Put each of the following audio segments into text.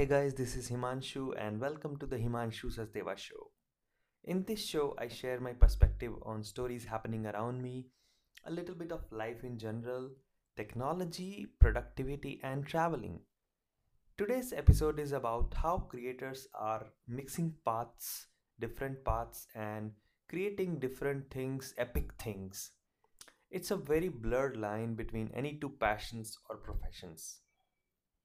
Hey guys, this is Himanshu and welcome to the Himanshu Sachdeva show. In this show, I share my perspective on stories happening around me, a little bit of life in general, technology, productivity, and traveling. Today's episode is about how creators are mixing paths, different paths, and creating different things, epic things. It's a very blurred line between any two passions or professions.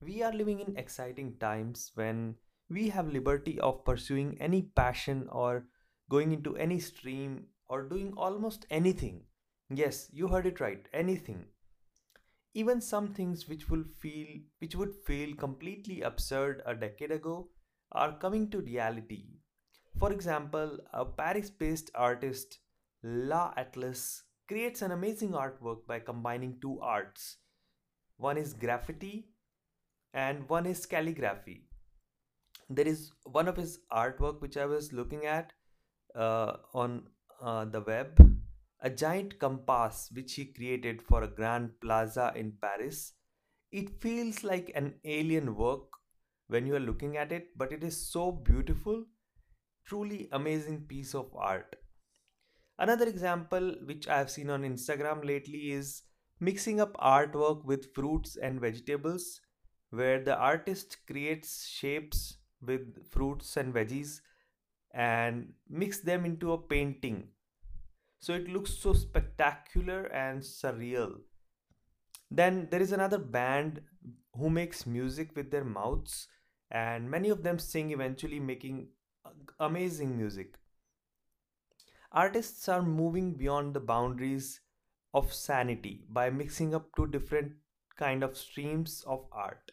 We are living in exciting times when we have liberty of pursuing any passion or going into any stream or doing almost anything. Yes, you heard it right, anything. Even some things which will feel which would feel completely absurd a decade ago are coming to reality. For example, a Paris-based artist, L'Atlas, creates an amazing artwork by combining two arts. One is graffiti and one is calligraphy. There is one of his artwork which I was looking at uh, on uh, the web, a giant compass which he created for a grand plaza in Paris. It feels like an alien work when you are looking at it, but it is so beautiful, truly amazing piece of art. Another example which I have seen on Instagram lately is mixing up artwork with fruits and vegetables, where the artist creates shapes with fruits and veggies and mix them into a painting. So it looks so spectacular and surreal. Then there is another band who makes music with their mouths, and many of them sing eventually, making amazing music. Artists are moving beyond the boundaries of sanity by mixing up two different kind of streams of art.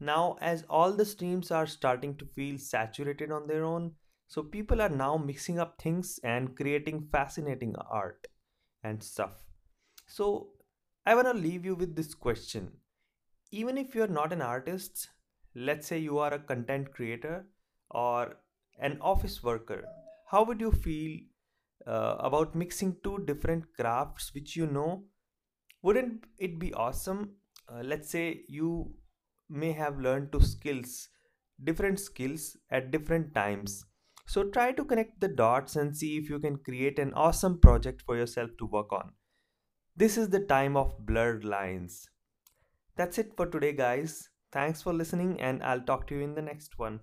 Now, as all the streams are starting to feel saturated on their own, so people are now mixing up things and creating fascinating art and stuff. So I want to leave you with this question. Even if you're not an artist, let's say you are a content creator or an office worker, how would you feel uh, about mixing two different crafts which you know? Wouldn't it be awesome? Uh, let's say you may have learned to skills, different skills at different times. So try to connect the dots and see if you can create an awesome project for yourself to work on. This is the time of blurred lines. That's it for today, guys. Thanks for listening, and I'll talk to you in the next one.